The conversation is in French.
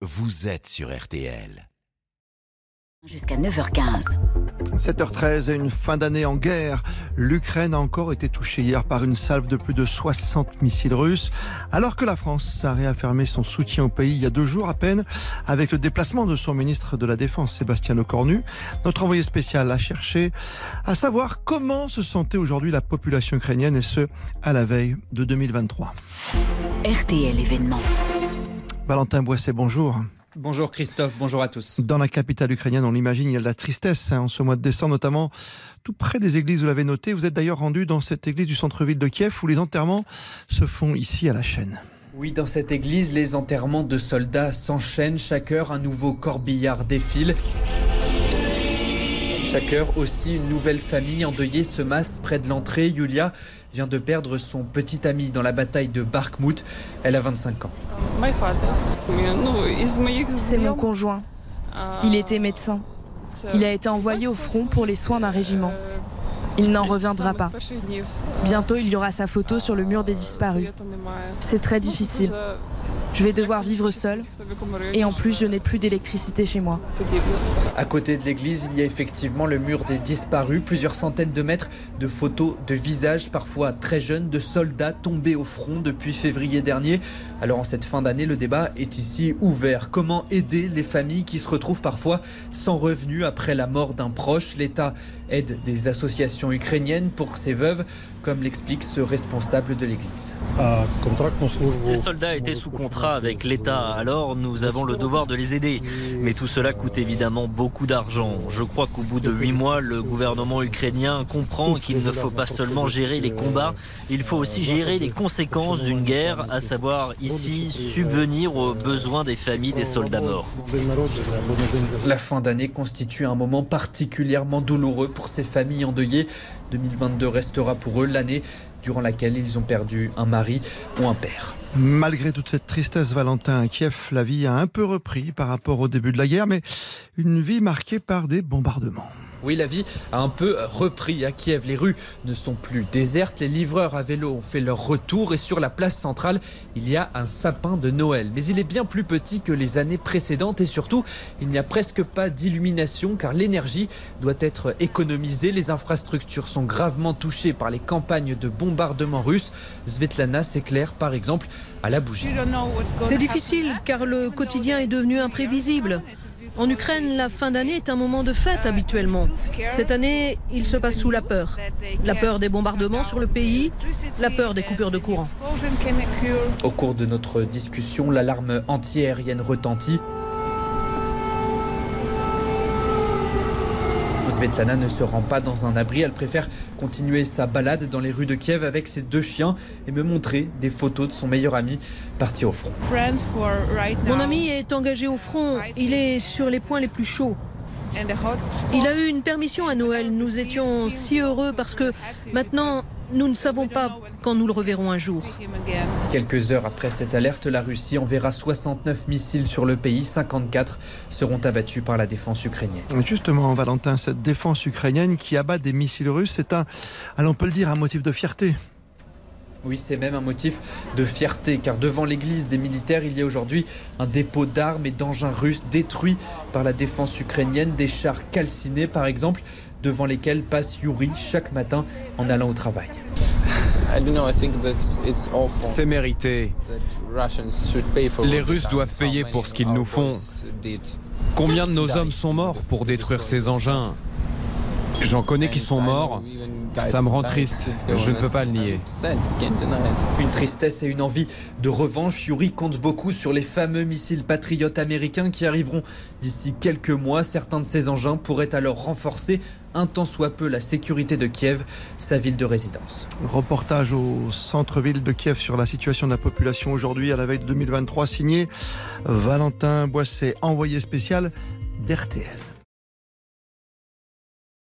vous êtes sur RTL. Jusqu'à 9h15. 7h13 et une fin d'année en guerre. L'Ukraine a encore été touchée hier par une salve de plus de 60 missiles russes, alors que la France a réaffirmé son soutien au pays il y a deux jours à peine, avec le déplacement de son ministre de la Défense, Sébastien Lecornu. Notre envoyé spécial a cherché à savoir comment se sentait aujourd'hui la population ukrainienne, et ce, à la veille de 2023. RTL événement. Valentin Boisset, bonjour. Bonjour Christophe, bonjour à tous. Dans la capitale ukrainienne, on l'imagine, il y a de la tristesse hein, en ce mois de décembre, notamment tout près des églises, vous l'avez noté. Vous êtes d'ailleurs rendu dans cette église du centre-ville de Kiev où les enterrements se font ici à la chaîne. Oui, dans cette église, les enterrements de soldats s'enchaînent. Chaque heure, un nouveau corbillard défile. Chaque heure aussi, une nouvelle famille endeuillée se masse près de l'entrée. Yulia vient de perdre son petit ami dans la bataille de Barkmout. Elle a 25 ans. C'est mon conjoint. Il était médecin. Il a été envoyé au front pour les soins d'un régiment. Il n'en reviendra pas. Bientôt, il y aura sa photo sur le mur des disparus. C'est très difficile. Je vais devoir vivre seul. Et en plus, je n'ai plus d'électricité chez moi. À côté de l'église, il y a effectivement le mur des disparus, plusieurs centaines de mètres de photos de visages, parfois très jeunes, de soldats tombés au front depuis février dernier. Alors en cette fin d'année, le débat est ici ouvert. Comment aider les familles qui se retrouvent parfois sans revenus après la mort d'un proche? L'État aide des associations ukrainiennes pour ces veuves, comme l'explique ce responsable de l'église. Ces soldats étaient sous contrat avec l'État, alors nous avons le devoir de les aider. Mais tout cela coûte évidemment beaucoup d'argent. Je crois qu'au bout de huit mois, le gouvernement ukrainien comprend qu'il ne faut pas seulement gérer les combats, il faut aussi gérer les conséquences d'une guerre, à savoir ici subvenir aux besoins des familles des soldats morts. La fin d'année constitue un moment particulièrement douloureux pour ces familles endeuillées. 2022 restera pour eux l'année durant laquelle ils ont perdu un mari ou un père. Malgré toute cette tristesse, Valentin, à Kiev, la vie a un peu repris par rapport au début de la guerre, mais une vie marquée par des bombardements. Oui, la vie a un peu repris à Kiev. Les rues ne sont plus désertes. Les livreurs à vélo ont fait leur retour et sur la place centrale, il y a un sapin de Noël. Mais il est bien plus petit que les années précédentes et surtout, il n'y a presque pas d'illumination car l'énergie doit être économisée. Les infrastructures sont gravement touchées par les campagnes de bombardement russes. Svetlana s'éclaire par exemple à la bougie. C'est difficile car le quotidien est devenu imprévisible. En Ukraine, la fin d'année est un moment de fête habituellement. Cette année, il se passe sous la peur. La peur des bombardements sur le pays, la peur des coupures de courant. Au cours de notre discussion, l'alarme antiaérienne retentit. Svetlana ne se rend pas dans un abri, elle préfère continuer sa balade dans les rues de Kiev avec ses deux chiens et me montrer des photos de son meilleur ami parti au front. Mon ami est engagé au front, il est sur les points les plus chauds. Il a eu une permission à Noël, nous étions si heureux parce que maintenant nous ne savons pas quand nous le reverrons un jour. Quelques heures après cette alerte, la Russie enverra 69 missiles sur le pays. 54 seront abattus par la défense ukrainienne. Justement, Valentin, cette défense ukrainienne qui abat des missiles russes, c'est un, on peut le dire, un motif de fierté. Oui, c'est même un motif de fierté, car devant l'église des militaires, il y a aujourd'hui un dépôt d'armes et d'engins russes détruits par la défense ukrainienne, des chars calcinés par exemple, devant lesquels passe Yuri chaque matin en allant au travail. C'est mérité. Les Russes doivent payer pour ce qu'ils nous font. Combien de nos hommes sont morts pour détruire ces engins? J'en connais qui sont morts. Ça me rend triste. Je ne peux pas le nier. Une tristesse et une envie de revanche. Yuri compte beaucoup sur les fameux missiles patriotes américains qui arriveront d'ici quelques mois. Certains de ces engins pourraient alors renforcer un tant soit peu la sécurité de Kiev, sa ville de résidence. Reportage au centre-ville de Kiev sur la situation de la population aujourd'hui à la veille de 2023, signé Valentin Boisset, envoyé spécial d'RTL.